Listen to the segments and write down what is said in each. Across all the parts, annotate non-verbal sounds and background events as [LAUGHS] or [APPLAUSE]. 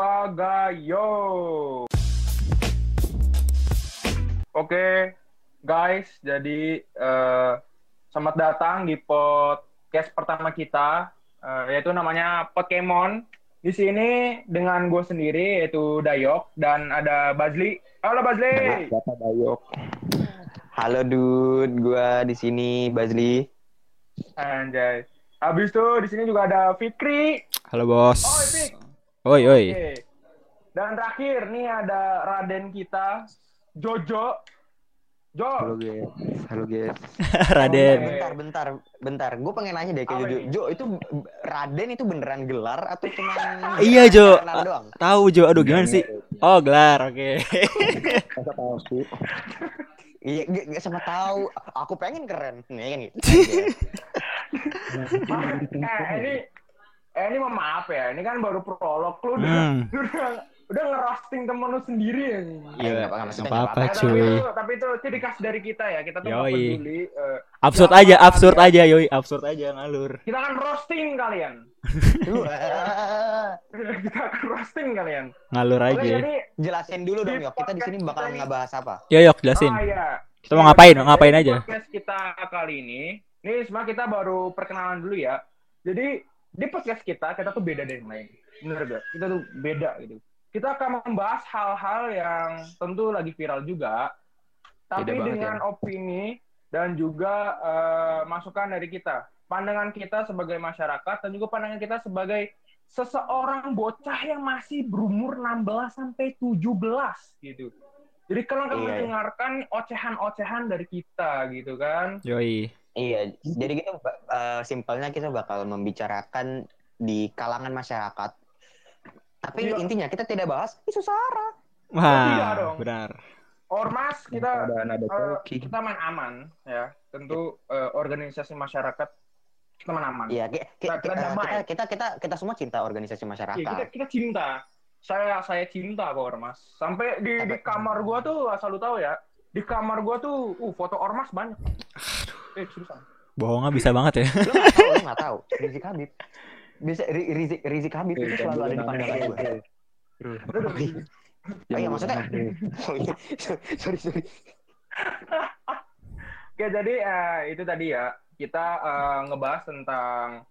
Swagayo. Oke, guys, jadi eh, selamat datang di podcast pertama kita, eh, yaitu namanya Pokemon. Di sini dengan gue sendiri yaitu Dayok dan ada Bazli. Halo Bazli. Bapak Dayok. Halo Dud, gua di sini Bazli. Anjay. Habis itu di sini juga ada Fikri. Halo bos. Oh, Fik. Oi oi. Dan terakhir nih ada Raden kita, Jojo. Jo. Halo guys. Halo guys. [LAUGHS] Raden. Oke. Bentar, bentar, bentar. Gue pengen nanya deh ke Apa Jo. itu Raden itu beneran gelar atau cuma [LAUGHS] Iya, Jo. Tahu Jo, aduh gimana sih? Oh gelar, oke. Masa tahu sih? [LAUGHS] Iya, gak, gak sama tahu. Aku pengen keren. Nih kan gitu. eh ini eh ini mau maaf ya ini kan baru prolog lu udah Hmm. [LAUGHS] udah udah ngerosting temen lu sendiri ya Iya, nggak apa-apa, maksudnya nggak apa-apa, tapi cuy. itu tapi itu ciri khas dari kita ya kita tuh nggak Yoi. peduli eh, Absurd aja, absurd kalian. aja, yoi, absurd aja ngalur. kita akan roasting kalian [LAUGHS] kita akan roasting kalian Ngalur oke aja. jadi Jelasin dulu dong, Yok. Kita di sini bakal ngebahas apa? Yo yok jelasin. ah ya Kita mau ngapain? Jadi, Ngapain aja? podcast kita kali ini ini sebenarnya kita baru perkenalan dulu ya jadi di podcast kita kita tuh beda dari yang lain bener gak kita tuh beda gitu kita akan membahas hal-hal yang tentu lagi viral juga tapi Beda banget dengan opini dan juga eh, masukan dari kita pandangan kita sebagai masyarakat dan juga pandangan kita sebagai seseorang bocah yang masih berumur 16 sampai 17 gitu. Jadi kalian akan Iya, iya. mendengarkan ocehan-ocehan dari kita gitu kan. Yoi. Iya, jadi gitu ba- eh, simpelnya kita bakal membicarakan di kalangan masyarakat. Tapi Iya. intinya kita tidak bahas isu sara. tidak Wah, dong. benar. Ormas kita Coki. kita main aman ya. Tentu eh, organisasi masyarakat kita main aman. Iya, ki- ki- Kita- kita damai. kita, kita kita kita semua cinta organisasi Iya, masyarakat. kita kita cinta. Saya saya cinta kok ormas. Sampai di, di Ada- kamar gua tuh asal lu tahu ya. Di kamar gua tuh uh foto ormas banyak. [LAUGHS] Eh. Bohongnya bisa banget ya. Lu nggak tahu, lu tahu. Rizik Habib. Bisa Ri- Rizik Rizik Habib itu selalu ada di pandangan gue. Oh iya, maksudnya. Sorry sorry. Oke, jadi eh, itu tadi ya kita eh, ngebahas tentang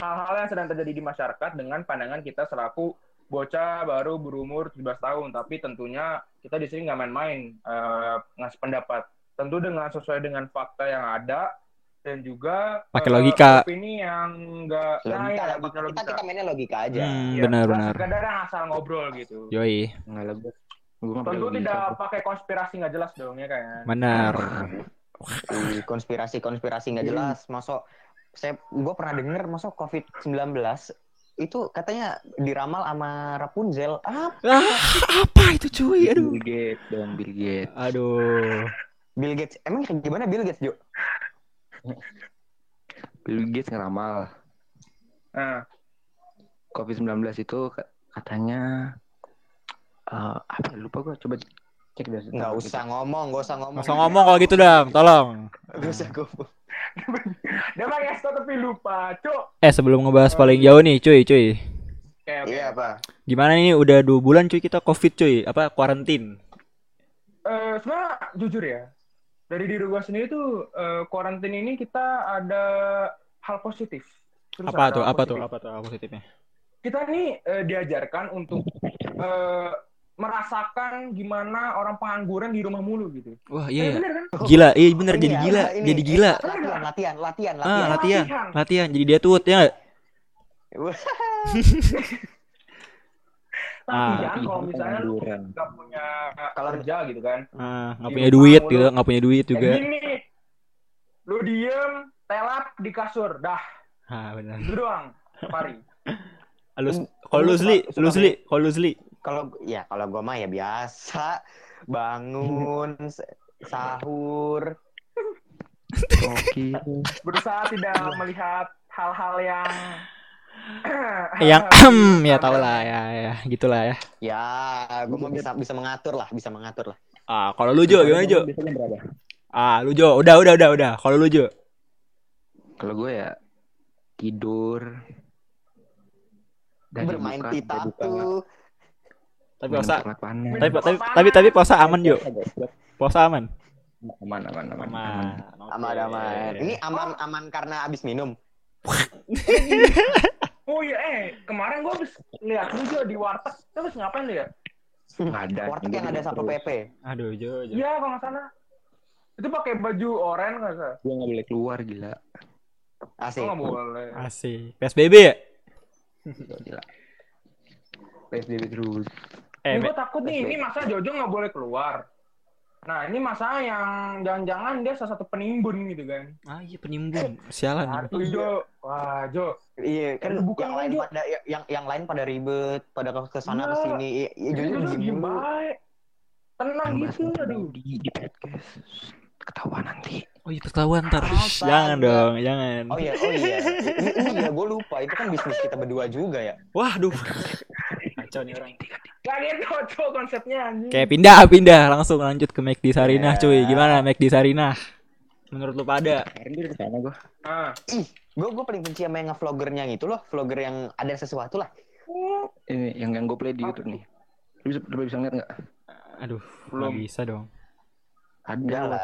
hal-hal yang sedang terjadi di masyarakat dengan pandangan kita selaku bocah baru berumur 17 tahun, tapi tentunya kita di sini nggak main-main eh, ngasih pendapat. Tentu dengan sesuai dengan fakta yang ada dan juga Pakai eh, logika. opini yang enggak Logika, nah, ya, logika. Kita logika. kita mainnya logika aja. Hmm, Iya, benar benar. Yang asal ngobrol gitu. Yoi. Nggak lebih. Tentu tidak logika. pakai konspirasi nggak jelas dong ya kayaknya. Benar. Ih, konspirasi-konspirasi nggak jelas. Masuk saya gue pernah denger masuk COVID-19 itu katanya diramal sama Rapunzel. Ah, Ah, apa itu cuy? Aduh. Bill Gates dong, Bill Gates. Aduh. Bill Gates. Emang kayak gimana Bill Gates, Jo? Bill Gates ngeramal Nah, COVID-19 itu ka- katanya eh, apa ya, lupa gua coba cek deh. Nggak usah ngomong, nggak usah ngomong. Nggak usah ngomong kalau gitu dong, tolong. Nggak usah ngomong. [LAUGHS] dia pakai SK tapi lupa, cuk. Eh sebelum ngebahas paling jauh nih, cuy, cuy. Oke, oke. Iya, apa? Gimana nih udah dua bulan cuy kita covid cuy, apa kuarantin? Eh, sebenarnya jujur ya, dari diri gue sendiri tuh eh, kuarantin ini kita ada hal positif. Terus Apa tuh? Apa tuh? Apa tuh hal positifnya? Kita nih eh, diajarkan untuk eh, merasakan gimana orang pengangguran di rumah mulu gitu. Wah Eh, iya ya. bener kan? Gila, iya bener Ini jadi ya, gila, ini. jadi gila. Latihan, latihan, latihan, Ah, latihan. latihan, Latihan. latihan. Jadi dia tuh ya? [LAUGHS] Tapi Ah, kan kalau misalnya lu nggak punya Kalau- kerja gitu kan, Ah, nggak Di punya duit gitu, nggak punya duit juga. gini, lu diem, telap di kasur, dah, Ah benar. itu doang, pari. [LAUGHS] Kalau lu sli, lu sli, kalau lu sli. Kalau ya kalau gue mah ya biasa bangun sahur [LAUGHS] Oke. berusaha tidak melihat hal-hal yang Yang [COUGHS] [COUGHS] ya tau lah ya, ya gitulah ya. ya gue mau bisa bisa mengatur lah bisa mengatur lah Ah, kalau lu Jo gimana Jo? Berapa? Ah, lu Jo, udah udah udah udah. Kalau lu Jo. Kalau gue ya tidur. Dan bermain pita tuh Tapi puasa tapi tapi, tapi puasa aman yuk. Puasa aman. Aman, aman, aman, Aman. Aman aman. Ini aman aman karena abis minum. [LAUGHS] Oh iya, eh kemarin gua habis lihat lu juga di warteg, terus ngapain lu ya? Ada. Warteg yang ada satpol pp. Aduh, Jo. Iya, kalau nggak salah. Itu pakai baju oranye nggak salah? Gue nggak boleh keluar gila. Asik. Oh nggak boleh. Asik. PSBB ya? Gila. PSBB terus. Eh, gue takut nih, ini masa Jojo nggak boleh keluar. Nah, ini masa yang jangan-jangan dia salah satu penimbun gitu kan. ah iya penimbun. Sialan. Aduh, Jo. Wah, Jo. Iya kan Aduh, bukan yang lain Jo. pada yang yang lain pada ribet, pada ke ke sana Iya. ke sini. Iya, iya, baik. Tenang gitu, aduh. Di, di podcast. Ketahuan nanti. Oh iya ketahuan ntar. Jangan dong, jangan. Oh iya, oh iya. Ini iya, gue lupa. Itu kan bisnis kita berdua juga ya. Waduh. [LAUGHS] Kacau nih orang. Lagi cocok [LAUGHS] konsepnya anjing. Kayak pindah, pindah langsung lanjut ke McD Sarinah, Ya. cuy. Gimana McD Sarinah? Menurut lu pada? Udah ke sana gue. Ah. Gue gue paling benci sama yang nge-vloggernya itu loh, vlogger yang ada sesuatu lah. Ini yang yang gue play di YouTube nih. Lu bisa, lu bisa ngeliat nggak? Aduh, Belum. bisa dong. Ada Enggak lah.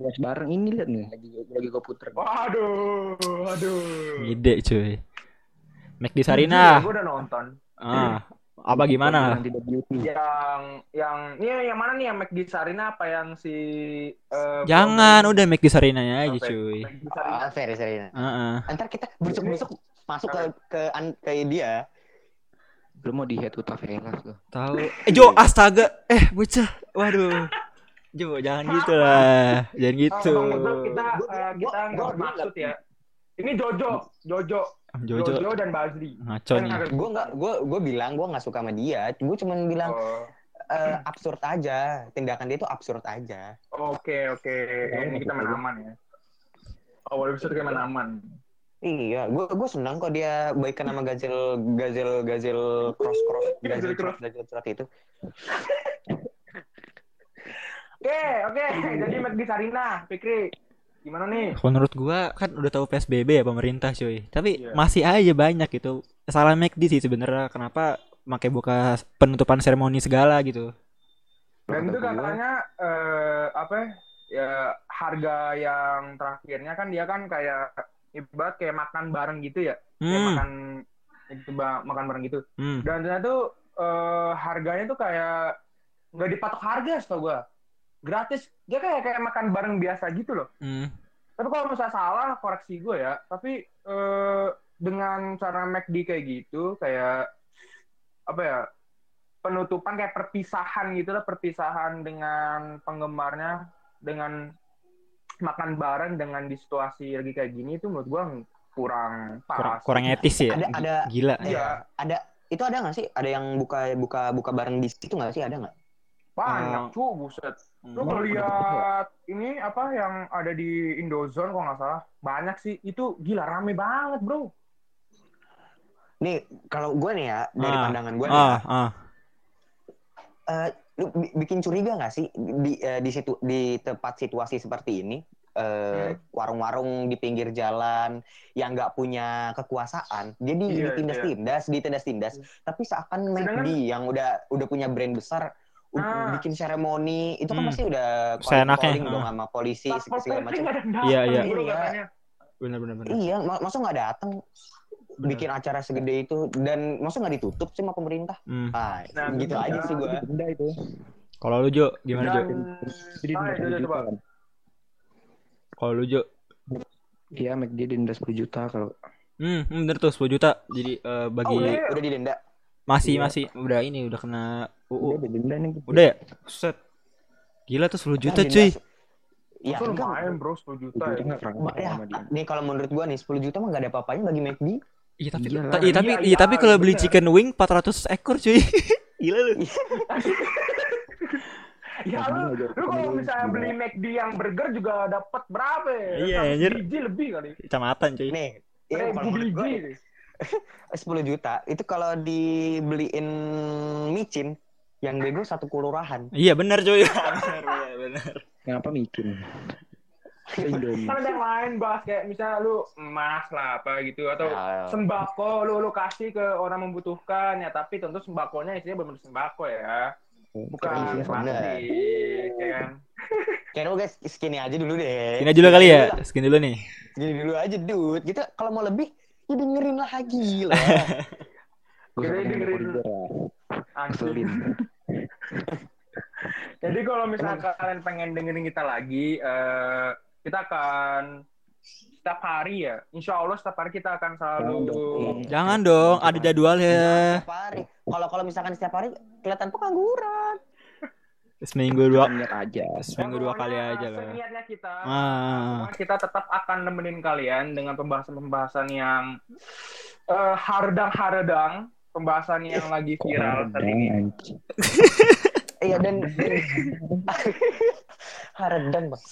bareng ini lihat nih. Lagi lagi gue puter. Waduh, waduh. Ide, cuy. McD Sarinah. Gue udah nonton. Ah, apa gimana? Yang tidak beauty. Yang yang ini yang mana nih yang McD Sarina apa yang si eh, Jangan, Bobby- udah McD Sarinahnya aja, apa ya? cuy. McD Sarina. Ah. Heeh. Ntar kita busuk-busuk masuk ke ke, an- ke dia. Lu mau di head to. Tahu. Eh, Jo, astaga. Eh, bocah. Waduh. Jo, jangan gitu lah. Jangan gitu. Kita eh, kita nggak bermaksud ya. Ini Jojo, Jojo, Jojo Jojo dan Bazri. ngaco nih. Gue nggak, gue gue bilang gue nggak suka sama dia. Gue cuman bilang Oh, eh, absurd aja. Tindakan dia itu absurd aja. Oke oke, ini kita main aman ya. Awal episode kita main aman. Iya, gue gue senang kok dia baikan sama gazel gazel gazel cross cross gazel Gazel cross. gazel cross itu. Oke oke, jadi McD Sarina, Fikri, gimana nih? Menurut gua kan udah tahu PSBB ya pemerintah cuy. Tapi Iya. masih aja banyak gitu. Salah McD sih sebenarnya kenapa pakai buka penutupan seremoni segala gitu. Dan itu katanya eh, apa ya, ya harga yang terakhirnya kan dia kan kayak ibarat kayak makan bareng gitu ya, kayak Hmm. makan itu ba- makan bareng gitu. hmm. Dan ternyata tuh eh, harganya tuh kayak nggak dipatok harga setahu gua. Gratis. Dia kayak kayak makan bareng biasa gitu loh. hmm. Tapi kalau misalnya salah koreksi gue ya. Tapi eh, dengan cara McD kayak gitu kayak apa ya? Penutupan kayak perpisahan gitu lah, perpisahan dengan penggemarnya dengan makan bareng dengan di situasi lagi kayak gini itu menurut gua kurang Kurang, pas. kurang etis ya. Ada ada Gila. Ya, ada itu ada nggak sih? Ada yang buka buka buka bareng di situ nggak sih? Ada nggak? Banyak Hmm. cu, buset. Lu Hmm. lihat ini apa yang ada di Indozone kalau nggak salah, banyak sih. Itu gila rame banget, Bro. Nih kalau gue nih ya dari Ah, pandangan gue nih, Ah, ya, ah. eh, lu bi- bikin curiga nggak sih di eh, di situ di tempat situasi seperti ini? eh, warung-warung di pinggir jalan yang nggak punya kekuasaan, jadi Iya, ditindas-tindas, ditindas-tindas. Tapi seakan Sedangkan- McD yang udah udah punya brand besar Ah. bikin seremoni itu kan Hmm. pasti udah Seenaknya, calling dong ah. sama polisi Satpol segala macam. Iya, iya. Iya. Bener bener bener. Iya, ma- masa nggak datang bikin acara segede itu dan masa nggak ditutup sih sama pemerintah? Hmm. Ah, Nah, gitu aja sih gua. Denda itu. Kalau lu Jo, gimana Jo? Dan, Jadi denda Jojo, 10 coba. juta kan. Kalau lu Jo, Iya, McD denda 10 juta kalau hmm, bener tuh 10 juta. Jadi eh, bagi Oh, iya. Udah didenda. Masih Iya. masih udah ini udah kena UU. udah denda nih. Udah ya? Set. Gila tuh 10 juta Nah, cuy. Iya, lumayan, bro, 10 juta 10 ya. ya, dia. nih kalau menurut gua nih 10 juta mah nggak ada apa-apanya bagi McD. Iya tapi Iya ta- iya tapi Iya, iya iya, tapi kalau beli bener. chicken wing 400 ekor cuy. [LAUGHS] Gila lu. [LAUGHS] Ya lu, lu kalau misalnya beli McD yang burger juga dapat berapa ya? Iya, anjir. biji lebih kali. Kecamatan cuy. Nih, iya Seribu kalau menurut gua [LAUGHS] 10 juta itu kalau dibeliin micin yang bego satu kelurahan. Iya benar cuy. [LAUGHS] benar benar benar. Kenapa mikin? Indomie. kan ada yang lain bahas kayak misalnya lu emas lah apa gitu atau Ya, sembako lu lu kasih ke orang membutuhkan ya tapi tentu sembakonya isinya benar sembako ya bukan Iya, plastik ya kan [LAUGHS] Kayaknya lu guys skinny aja dulu deh. Sini dulu kali ya, skin dulu nih. Skinny dulu aja, dude. Kita kalau mau lebih, ya dengerin lagi lah. [LAUGHS] Gue dengerin-. Ngeselin. [LAUGHS] Jadi kalau misalnya kalian pengen dengerin kita lagi, eh, kita akan setiap hari ya. Insya Allah setiap hari kita akan selalu. Jangan dong. Jangan dong, ada jadwalnya. Setiap hari. Kalau kalau misalkan setiap hari kelihatan pengangguran. Seminggu dua, Niat aja. seminggu dua kali Pokoknya aja lah. Seniatnya kita. Ah, Pokoknya kita tetap akan nemenin kalian dengan pembahasan-pembahasan yang eh, hardang-hardang, pembahasan yang lagi viral ini. Anjing. [LAUGHS] Iya dan [LAUGHS] Haredan bang.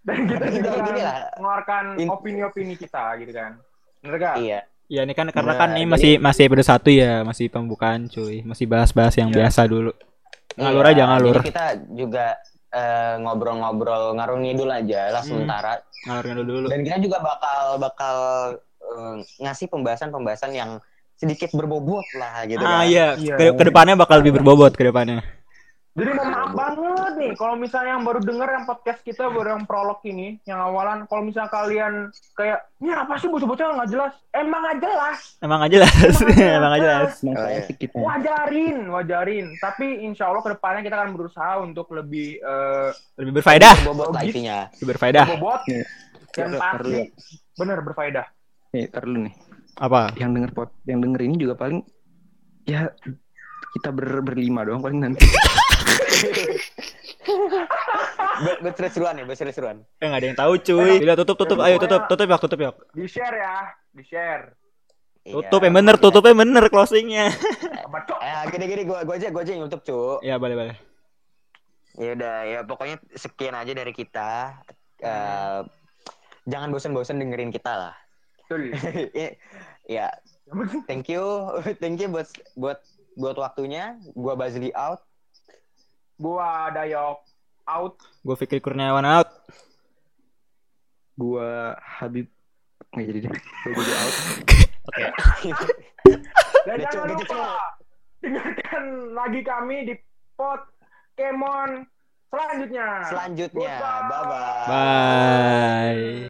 Dan kita juga Gini- akan lah. mengeluarkan In- opini-opini kita gitu kan. Bener gak? Iya. Ya ini kan karena Nah, kan ini jadi- masih masih episode satu ya, masih pembukaan cuy, masih bahas-bahas yang Iya. biasa dulu. Ngalur Iya, aja ngalur, Jadi kita juga eh, ngobrol-ngobrol ngarung ngidul aja lah Hmm. sementara. ngalurin dulu. Dan kita juga bakal bakal eh, ngasih pembahasan-pembahasan yang sedikit berbobot lah gitu Ah kan. iya, Iya. ke ke depannya bakal lebih berbobot ke depannya. Jadi mohon maaf banget nih kalau misalnya yang baru denger yang podcast kita baru yang prolog ini, yang awalan, kalau misalnya kalian kayak, ini apa sih bocah-bocah nggak jelas? Emang nggak jelas. Emang aja lah, emang aja [LAUGHS] sih kita. Wajarin, wajarin. Tapi insya Allah ke depannya kita akan berusaha untuk lebih eh, Lebih berfaedah, intinya. lebih berfaedah. bobot dan pasti bener berfaedah. Nih, tar dulu nih. Apa? Yang denger pot, yang denger ini juga paling ya kita ber berlima doang paling nanti. [LAUGHS] Be- Berseru-seruan ya, berseru-seruan. Eh nggak ada yang tahu cuy. Udah tutup tutup, ayo tutup tutup ya tutup ya. Di share ya, di share. Tutup yang bener, tutupnya bener closingnya. Cok? Eh, gini-gini gua gua aja gua aja yang nutup, Cuk. Ya boleh boleh. Ya udah, ya pokoknya sekian aja dari kita. Eh, jangan bosan-bosan dengerin kita lah. Betul. [LAUGHS] ya, ya, thank you, [LAUGHS] thank you buat buat buat waktunya. Gua Bazli out. Gua Dayok out. Gue Fikri Kurniawan out. Gua Habib nggak jadi deh. [LAUGHS] Gua jadi out. [LAUGHS] Dan Udah, jangan gitu, lupa dengarkan lagi kami di Pokemon selanjutnya. Selanjutnya, Goodbye. bye bye. Bye.